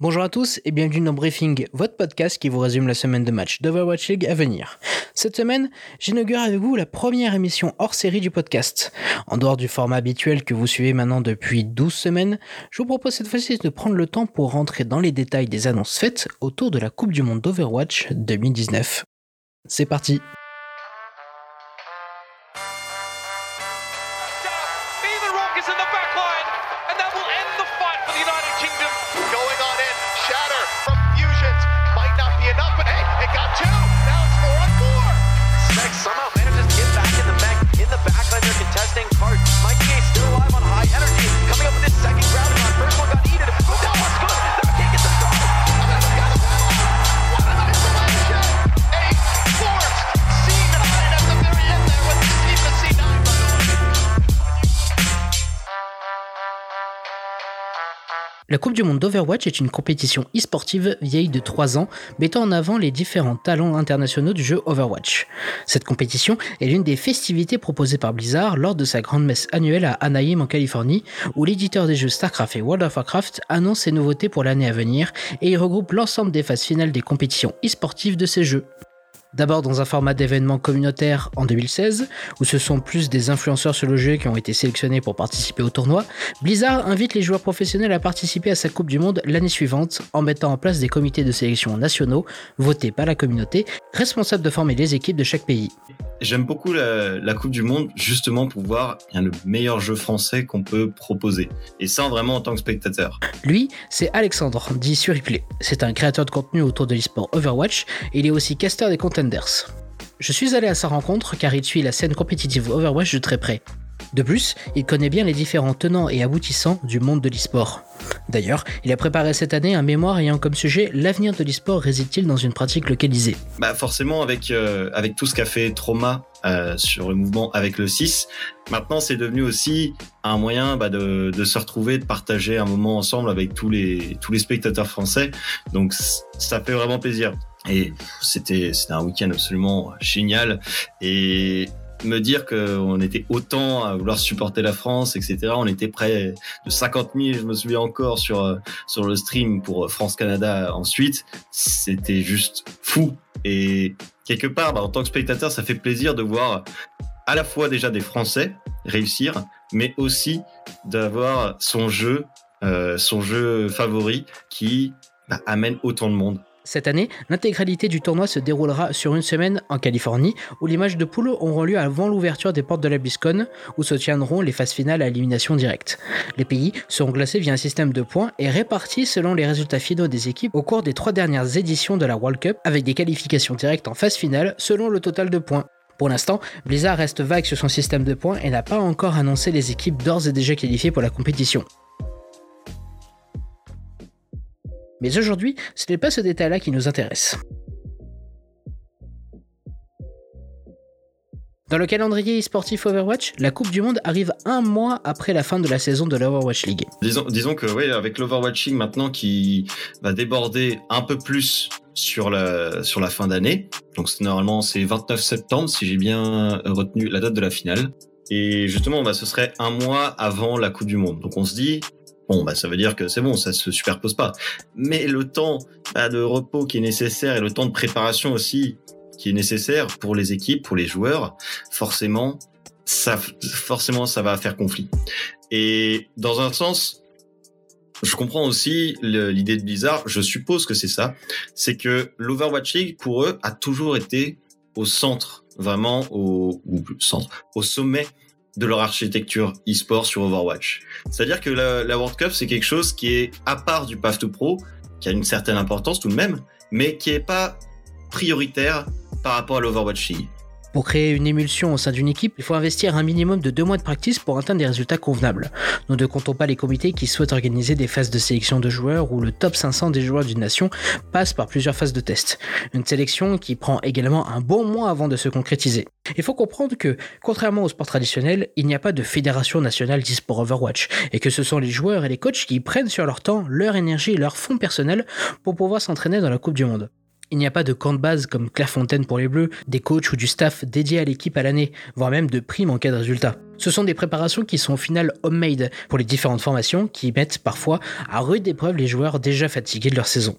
Bonjour à tous et bienvenue dans Briefing, votre podcast qui vous résume la semaine de match d'Overwatch League à venir. Cette semaine, j'inaugure avec vous la première émission hors série du podcast. En dehors du format habituel que vous suivez maintenant depuis 12 semaines, je vous propose cette fois-ci de prendre le temps pour rentrer dans les détails des annonces faites autour de la Coupe du Monde d'Overwatch 2019. C'est parti La Coupe du Monde d'Overwatch est une compétition e-sportive vieille de 3 ans, mettant en avant les différents talents internationaux du jeu Overwatch. Cette compétition est l'une des festivités proposées par Blizzard lors de sa grande messe annuelle à Anaheim en Californie, où l'éditeur des jeux StarCraft et World of Warcraft annonce ses nouveautés pour l'année à venir et y regroupe l'ensemble des phases finales des compétitions e-sportives de ces jeux. D'abord dans un format d'événement communautaire en 2016, où ce sont plus des influenceurs sur le jeu qui ont été sélectionnés pour participer au tournoi, Blizzard invite les joueurs professionnels à participer à sa Coupe du Monde l'année suivante en mettant en place des comités de sélection nationaux votés par la communauté, responsables de former les équipes de chaque pays. J'aime beaucoup la, Coupe du Monde justement pour voir le meilleur jeu français qu'on peut proposer. Et ça vraiment en tant que spectateur. Lui, c'est Alexandre, dit sur Replay. C'est un créateur de contenu autour de l'esport Overwatch et il est aussi caster des contenders. Je suis allé à sa rencontre car il suit la scène compétitive Overwatch de très près. De plus, il connaît bien les différents tenants et aboutissants du monde de l'e-sport. D'ailleurs, il a préparé cette année un mémoire ayant comme sujet L'avenir de l'e-sport réside-t-il dans une pratique localisée Bah forcément avec, euh, avec tout ce qu'a fait Trauma euh, sur le mouvement avec le 6, maintenant c'est devenu aussi un moyen bah, de, se retrouver, de partager un moment ensemble avec tous les, tous les spectateurs français. Donc ça fait vraiment plaisir. Et c'était un week-end absolument génial. Et me dire qu'on était autant à vouloir supporter la France, etc. On était près de 50 000, je me souviens encore, sur, euh, sur le stream pour euh, France-Canada ensuite. C'était juste fou. Et quelque part, bah, en tant que spectateur, ça fait plaisir de voir à la fois déjà des Français réussir, mais aussi d'avoir son jeu, euh, son jeu favori qui bah, amène autant de monde. Cette année, l'intégralité du tournoi se déroulera sur une semaine en Californie, où les matchs de poule auront lieu avant l'ouverture des portes de la BlizzCon, où se tiendront les phases finales à élimination directe. Les pays seront classés via un système de points et répartis selon les résultats finaux des équipes au cours des trois dernières éditions de la World Cup, avec des qualifications directes en phase finale selon le total de points. Pour l'instant, Blizzard reste vague sur son système de points et n'a pas encore annoncé les équipes d'ores et déjà qualifiées pour la compétition. Mais aujourd'hui, ce n'est pas ce détail-là qui nous intéresse. Dans le calendrier sportif Overwatch, la Coupe du Monde arrive un mois après la fin de la saison de l'Overwatch League. Disons, disons que oui, avec l'Overwatch League maintenant qui va déborder un peu plus sur la, sur la fin d'année, donc normalement c'est 29 septembre si j'ai bien retenu la date de la finale. Et justement, bah, ce serait un mois avant la Coupe du Monde. Donc on se dit, Bon, bah, ça veut dire que c'est bon, ça se superpose pas. Mais le temps bah, de repos qui est nécessaire et le temps de préparation aussi qui est nécessaire pour les équipes, pour les joueurs, forcément, ça, forcément, ça va faire conflit. Et dans un sens, je comprends aussi l'idée de Blizzard. Je suppose que c'est ça. C'est que l'Overwatch League, pour eux, a toujours été au centre, vraiment au, centre, au sommet de leur architecture e-sport sur Overwatch. C'est-à-dire que la, World Cup, c'est quelque chose qui est à part du Path to Pro, qui a une certaine importance tout de même, mais qui n'est pas prioritaire par rapport à l'Overwatch League. Pour créer une émulsion au sein d'une équipe, il faut investir un minimum de deux mois de practice pour atteindre des résultats convenables. Nous ne comptons pas les comités qui souhaitent organiser des phases de sélection de joueurs où le top 500 des joueurs d'une nation passe par plusieurs phases de test. Une sélection qui prend également un bon mois avant de se concrétiser. Il faut comprendre que, contrairement au sport traditionnel, il n'y a pas de fédération nationale d'e-sport Overwatch, et que ce sont les joueurs et les coachs qui prennent sur leur temps, leur énergie et leur fonds personnel pour pouvoir s'entraîner dans la Coupe du Monde. Il n'y a pas de camp de base comme Clairefontaine pour les Bleus, des coachs ou du staff dédié à l'équipe à l'année, voire même de primes en cas de résultat. Ce sont des préparations qui sont au final homemade pour les différentes formations qui mettent parfois à rude épreuve les joueurs déjà fatigués de leur saison.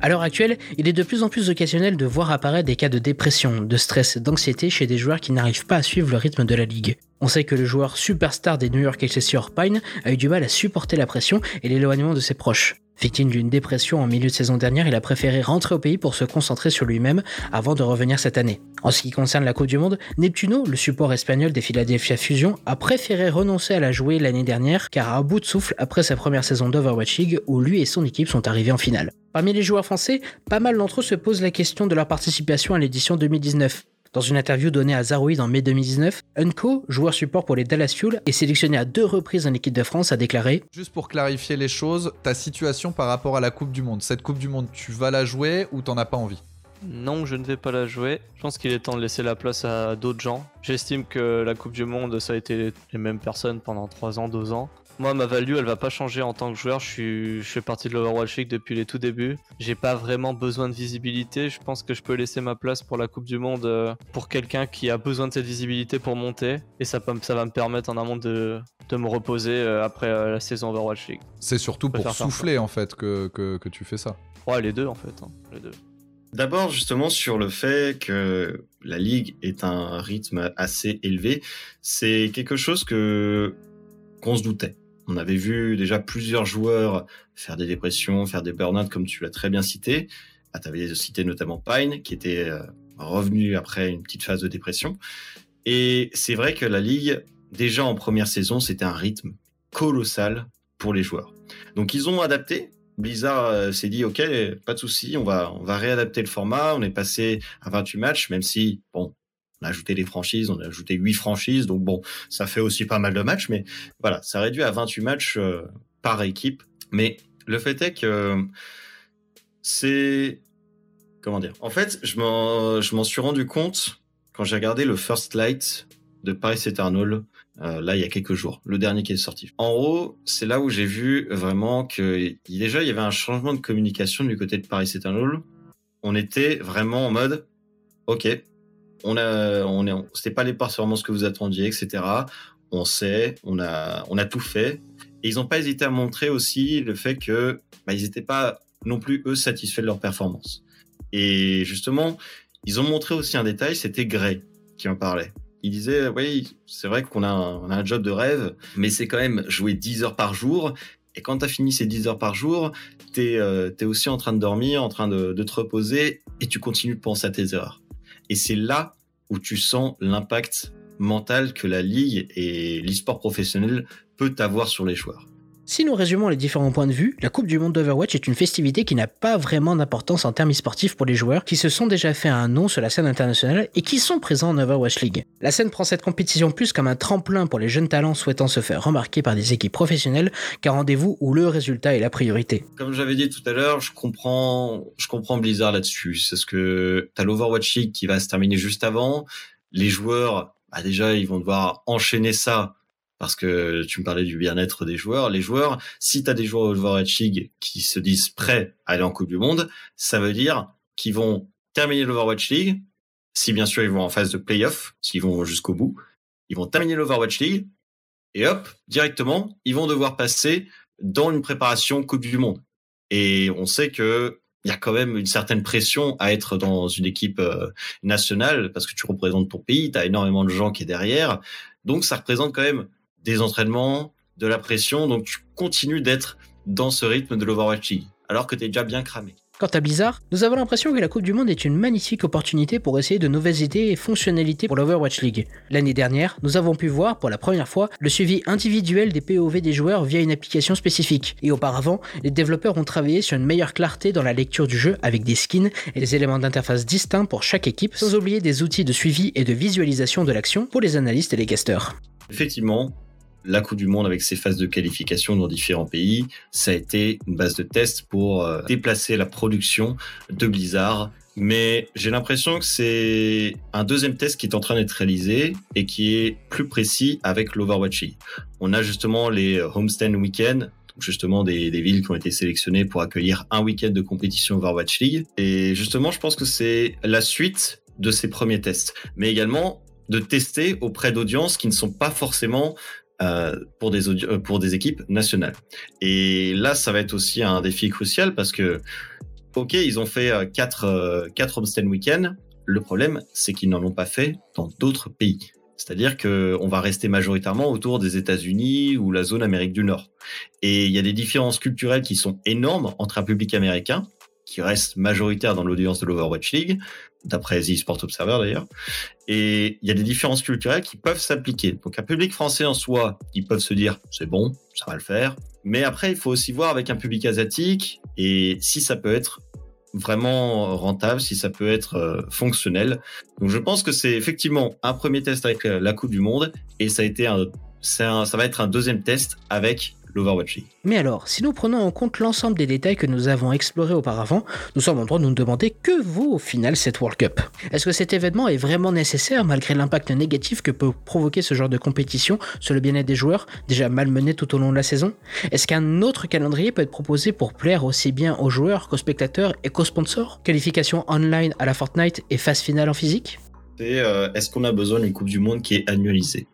À l'heure actuelle, il est de plus en plus occasionnel de voir apparaître des cas de dépression, de stress, d'anxiété chez des joueurs qui n'arrivent pas à suivre le rythme de la ligue. On sait que le joueur superstar des New York Excelsior Pine a eu du mal à supporter la pression et l'éloignement de ses proches. Victime d'une dépression en milieu de saison dernière, il a préféré rentrer au pays pour se concentrer sur lui-même avant de revenir cette année. En ce qui concerne la Coupe du Monde, Neptuno, le support espagnol des Philadelphia Fusion, a préféré renoncer à la jouer l'année dernière car à bout de souffle après sa première saison d'Overwatch League où lui et son équipe sont arrivés en finale. Parmi les joueurs français, pas mal d'entre eux se posent la question de leur participation à l'édition 2019. Dans une interview donnée à Zaroid en mai 2019, Unco, joueur support pour les Dallas Fuel et sélectionné à deux reprises en équipe de France, a déclaré Juste pour clarifier les choses, ta situation par rapport à la Coupe du Monde. Cette Coupe du Monde, tu vas la jouer ou t'en as pas envie? Non, je ne vais pas la jouer. Je pense qu'il est temps de laisser la place à d'autres gens. J'estime que la Coupe du Monde, ça a été les mêmes personnes pendant 3 ans, 2 ans. Moi, ma value, elle va pas changer en tant que joueur. Je, suis, je fais partie de l'Overwatch League depuis les tout débuts. J'ai pas vraiment besoin de visibilité. Je pense que je peux laisser ma place pour la Coupe du Monde euh, pour quelqu'un qui a besoin de cette visibilité pour monter. Et ça, ça va me permettre en amont de, de me reposer euh, après euh, la saison Overwatch League. C'est surtout pour souffler en fait que, que, que, tu fais ça. Ouais, les deux en fait. Hein, les deux. D'abord, justement, sur le fait que la ligue est un rythme assez élevé, c'est quelque chose que qu'on se doutait. On avait vu déjà plusieurs joueurs faire des dépressions, faire des burn-out, comme tu l'as très bien cité. Ah, tu avais cité notamment Pine, qui était euh, revenu après une petite phase de dépression. Et c'est vrai que la Ligue, déjà en première saison, c'était un rythme colossal pour les joueurs. Donc ils ont adapté. Blizzard euh, s'est dit, OK, pas de souci, on va, on va réadapter le format. On est passé à 28 matchs, même si, bon, on a ajouté les franchises, on a ajouté 8 franchises, donc bon, ça fait aussi pas mal de matchs, mais voilà, ça réduit à 28 matchs euh, par équipe. Mais le fait est que c'est... Comment dire En fait, je m'en suis rendu compte quand j'ai regardé le First Light de Paris Eternal, euh, là, il y a quelques jours, le dernier qui est sorti. En haut, c'est là où j'ai vu vraiment que déjà, il y avait un changement de communication du côté de Paris Eternal. On était vraiment en mode, OK, on a, on est, c'était pas les performances que vous attendiez, etc. On sait, on a, on a tout fait. Et ils n'ont pas hésité à montrer aussi le fait que bah, ils n'étaient pas non plus eux satisfaits de leur performance. Et justement, ils ont montré aussi un détail, c'était Gray qui en parlait. Il disait, oui, c'est vrai qu'on a, un, a un job de rêve, mais c'est quand même jouer 10 heures par jour. Et quand tu as fini ces 10 heures par jour, tu es, euh, aussi en train de dormir, en train de, de te reposer, et tu continues de penser à tes erreurs. Et c'est là où tu sens l'impact mental que la ligue et l'e-sport professionnel peut avoir sur les joueurs. Si nous résumons les différents points de vue, la Coupe du Monde d'Overwatch est une festivité qui n'a pas vraiment d'importance en termes sportifs pour les joueurs qui se sont déjà fait un nom sur la scène internationale et qui sont présents en Overwatch League. La scène prend cette compétition plus comme un tremplin pour les jeunes talents souhaitant se faire remarquer par des équipes professionnelles qu'un rendez-vous où le résultat est la priorité. Comme j'avais dit tout à l'heure, je comprends, je comprends Blizzard là-dessus. C'est ce que t'as l'Overwatch League qui va se terminer juste avant. Les joueurs, bah déjà, ils vont devoir enchaîner ça parce que tu me parlais du bien-être des joueurs. Les joueurs, si tu as des joueurs Overwatch League qui se disent prêts à aller en Coupe du Monde, ça veut dire qu'ils vont terminer l'Overwatch League, si bien sûr ils vont en phase de playoff, s'ils vont jusqu'au bout, ils vont terminer l'Overwatch League, et hop, directement, ils vont devoir passer dans une préparation Coupe du Monde. Et on sait que il y a quand même une certaine pression à être dans une équipe euh, nationale parce que tu représentes ton pays, tu as énormément de gens qui est derrière. Donc ça représente quand même des entraînements, de la pression, donc tu continues d'être dans ce rythme de l'Overwatch alors que tu es déjà bien cramé. Quant à Blizzard, nous avons l'impression que la Coupe du Monde est une magnifique opportunité pour essayer de nouvelles idées et fonctionnalités pour l'Overwatch League. L'année dernière, nous avons pu voir pour la première fois le suivi individuel des POV des joueurs via une application spécifique. Et auparavant, les développeurs ont travaillé sur une meilleure clarté dans la lecture du jeu avec des skins et des éléments d'interface distincts pour chaque équipe, sans oublier des outils de suivi et de visualisation de l'action pour les analystes et les casters. Effectivement, la Coupe du Monde avec ses phases de qualification dans différents pays, ça a été une base de test pour euh, déplacer la production de Blizzard. Mais j'ai l'impression que c'est un deuxième test qui est en train d'être réalisé et qui est plus précis avec l'Overwatch. On a justement les Homestand Weekend justement des villes qui ont été sélectionnées pour accueillir un week-end de compétition Overwatch League. Et justement, je pense que c'est la suite de ces premiers tests, mais également de tester auprès d'audiences qui ne sont pas forcément euh, pour des euh, pour des équipes nationales. Et là, ça va être aussi un défi crucial parce que, ok, ils ont fait euh, quatre quatre Weekend. Le problème, c'est qu'ils n'en ont pas fait dans d'autres pays. C'est-à-dire que on va rester majoritairement autour des États-Unis ou la zone Amérique du Nord. Et il y a des différences culturelles qui sont énormes entre un public américain qui reste majoritaire dans l'audience de l'Overwatch League, d'après The Sport Observer d'ailleurs. Et il y a des différences culturelles qui peuvent s'appliquer. Donc un public français en soi, ils peuvent se dire c'est bon, ça va le faire. Mais après, il faut aussi voir avec un public asiatique et si ça peut être vraiment rentable, si ça peut être euh, fonctionnel. Donc je pense que c'est effectivement un premier test avec euh, la Coupe du Monde et ça a été un, ça va être un deuxième test avec mais alors, si nous prenons en compte l'ensemble des détails que nous avons explorés auparavant, nous sommes en droit de nous demander que vaut au final cette World Cup. Est-ce que cet événement est vraiment nécessaire malgré l'impact négatif que peut provoquer ce genre de compétition sur le bien-être des joueurs, déjà malmenés tout au long de la saison? Est-ce qu'un autre calendrier peut être proposé pour plaire aussi bien aux joueurs qu'aux spectateurs et qu'aux sponsors? Qualification online à la Fortnite et phase finale en physique? C'est euh, est-ce qu'on a besoin d'une Coupe du Monde qui est annualisée?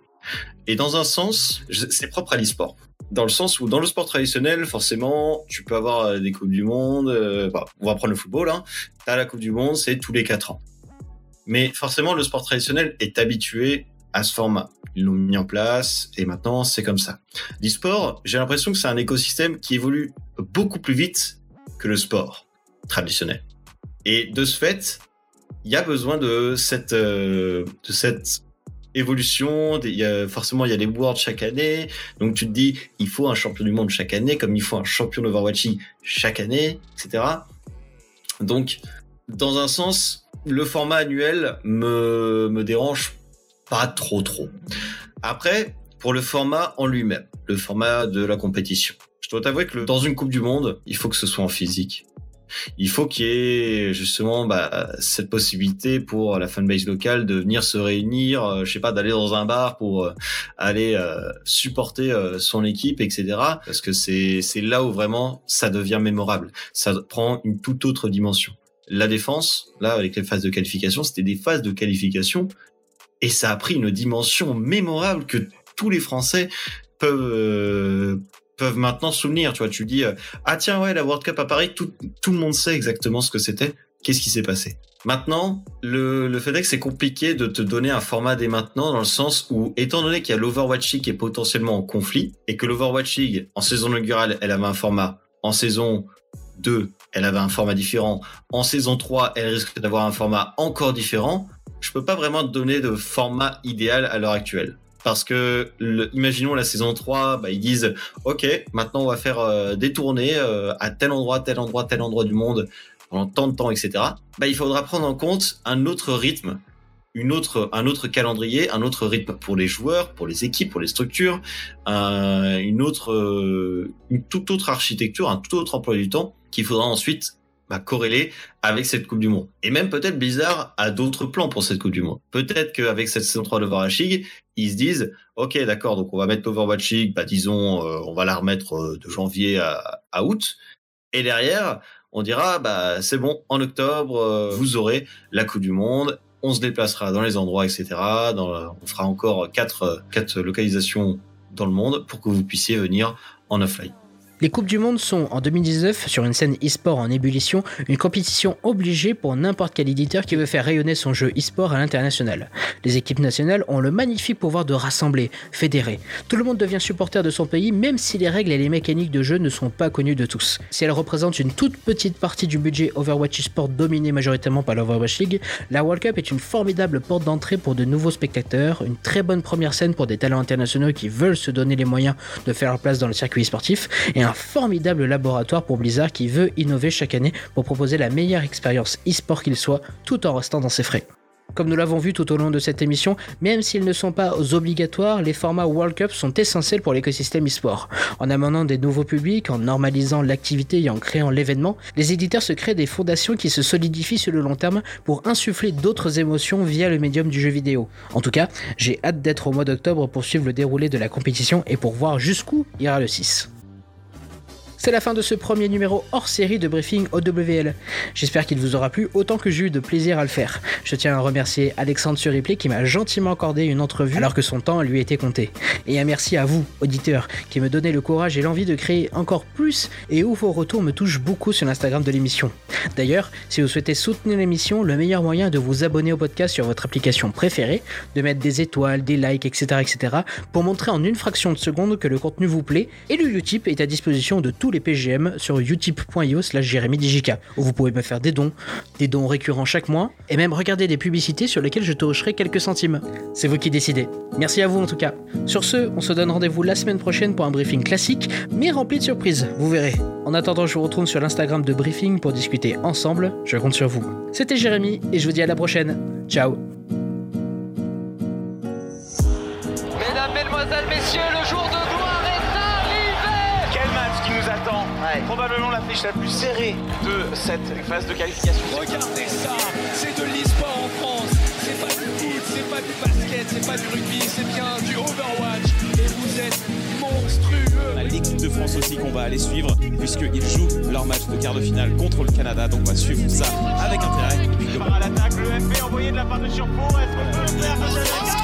Et dans un sens, c'est propre à l'e-sport dans le sens où dans le sport traditionnel, forcément, tu peux avoir euh, des coupes du monde. Euh, bah, on va prendre le football. Hein. T'as la coupe du monde, c'est tous les quatre ans. Mais forcément, le sport traditionnel est habitué à ce format. Ils l'ont mis en place et maintenant c'est comme ça. L'e-sport, j'ai l'impression que c'est un écosystème qui évolue beaucoup plus vite que le sport traditionnel. Et de ce fait, il y a besoin de cette, euh, de cette évolution. Forcément, il y a les Worlds chaque année. Donc, tu te dis, il faut un champion du monde chaque année, comme il faut un champion d'Overwatching chaque année, etc. Donc, dans un sens, le format annuel me, me dérange pas trop, trop. Après, pour le format en lui-même, le format de la compétition. Je dois t'avouer que dans une Coupe du Monde, il faut que ce soit en physique il faut qu'il y ait justement bah, cette possibilité pour la fanbase locale de venir se réunir, euh, je sais pas, d'aller dans un bar pour euh, aller euh, supporter son équipe, etc. Parce que c'est c'est là où vraiment ça devient mémorable. Ça prend une toute autre dimension. La défense, là avec les phases de qualification, c'était des phases de qualification et ça a pris une dimension mémorable que tous les Français peuvent peuvent maintenant souvenir. Tu vois, tu dis euh, ah tiens ouais la World Cup à Paris, tout, tout le monde sait exactement ce que c'était. Qu'est-ce qui s'est passé? Maintenant, le, le fait est que c'est compliqué de te donner un format dès maintenant dans le sens où, étant donné qu'il y a l'Overwatch League qui est potentiellement en conflit et que l'Overwatch League en saison inaugurale, elle avait un format, en saison 2, elle avait un format différent, en saison 3, elle risque d'avoir un format encore différent, je peux pas vraiment te donner de format idéal à l'heure actuelle parce que imaginons la saison 3, bah, ils disent ok, maintenant on va faire euh, des tournées euh, à tel endroit, tel endroit, tel endroit du monde pendant tant de temps, etc. Bah, il faudra prendre en compte un autre rythme, une autre, un autre calendrier, un autre rythme pour les joueurs, pour les équipes, pour les structures, une autre, euh, une toute autre architecture, un tout autre emploi du temps qu'il faudra ensuite bah, corréler avec cette Coupe du Monde. Et même peut-être Blizzard a d'autres plans pour cette Coupe du Monde. Peut-être qu'avec cette saison 3 de Overwatch League, ils se disent, ok, d'accord, donc on va mettre l'Overwatch League, bah, disons, euh, on va la remettre euh, de janvier à, août. Et derrière, on dira, bah, c'est bon, en octobre, euh, vous aurez la Coupe du Monde. On se déplacera dans les endroits, etc. On fera encore quatre, quatre localisations dans le monde pour que vous puissiez venir en offline. Les Coupes du Monde sont, en 2019, sur une scène e-sport en ébullition, une compétition obligée pour n'importe quel éditeur qui veut faire rayonner son jeu e-sport à l'international. Les équipes nationales ont le magnifique pouvoir de rassembler, fédérer. Tout le monde devient supporter de son pays, même si les règles et les mécaniques de jeu ne sont pas connues de tous. Si elle représente une toute petite partie du budget Overwatch e-sport dominé majoritairement par l'Overwatch League, la World Cup est une formidable porte d'entrée pour de nouveaux spectateurs, une très bonne première scène pour des talents internationaux qui veulent se donner les moyens de faire leur place dans le circuit sportif, et un formidable laboratoire pour Blizzard qui veut innover chaque année pour proposer la meilleure expérience e-sport qu'il soit tout en restant dans ses frais. Comme nous l'avons vu tout au long de cette émission, même s'ils ne sont pas obligatoires, les formats World Cup sont essentiels pour l'écosystème e-sport. En amenant des nouveaux publics, en normalisant l'activité et en créant l'événement, les éditeurs se créent des fondations qui se solidifient sur le long terme pour insuffler d'autres émotions via le médium du jeu vidéo. En tout cas, j'ai hâte d'être au mois d'octobre pour suivre le déroulé de la compétition et pour voir jusqu'où ira le 6. C'est la fin de ce premier numéro hors série de Briefing OWL. J'espère qu'il vous aura plu autant que j'ai eu de plaisir à le faire. Je tiens à remercier Alexandre Suriplay qui m'a gentiment accordé une entrevue alors que son temps lui était compté. Et un merci à vous, auditeurs, qui me donnez le courage et l'envie de créer encore plus et où vos retours me touchent beaucoup sur l'Instagram de l'émission. D'ailleurs, si vous souhaitez soutenir l'émission, le meilleur moyen est de vous abonner au podcast sur votre application préférée, de mettre des étoiles, des likes, etc. etc. pour montrer en une fraction de seconde que le contenu vous plaît et le Utip est à disposition de tous les PGM sur utip.io slash Jérémy où vous pouvez me faire des dons, des dons récurrents chaque mois et même regarder des publicités sur lesquelles je toucherai quelques centimes. C'est vous qui décidez. Merci à vous en tout cas. Sur ce, on se donne rendez-vous la semaine prochaine pour un briefing classique mais rempli de surprises, vous verrez. En attendant, je vous retrouve sur l'Instagram de Briefing pour discuter ensemble, je compte sur vous. C'était Jérémy et je vous dis à la prochaine. Ciao Mesdames, Mesdemoiselles, Messieurs, le jour de Probablement la fiche la plus serrée de cette phase de qualification. Regardez ça, c'est de l'e-sport en France. C'est pas du foot, c'est pas du basket, c'est pas du rugby, c'est bien du Overwatch. Et vous êtes monstrueux. La Ligue de France aussi qu'on va aller suivre puisqu'ils jouent leur match de quart de finale contre le Canada. Donc on va suivre ça avec intérêt. À l'attaque, le FP envoyé de la part de Surpo. Est-ce qu'on peut le faire?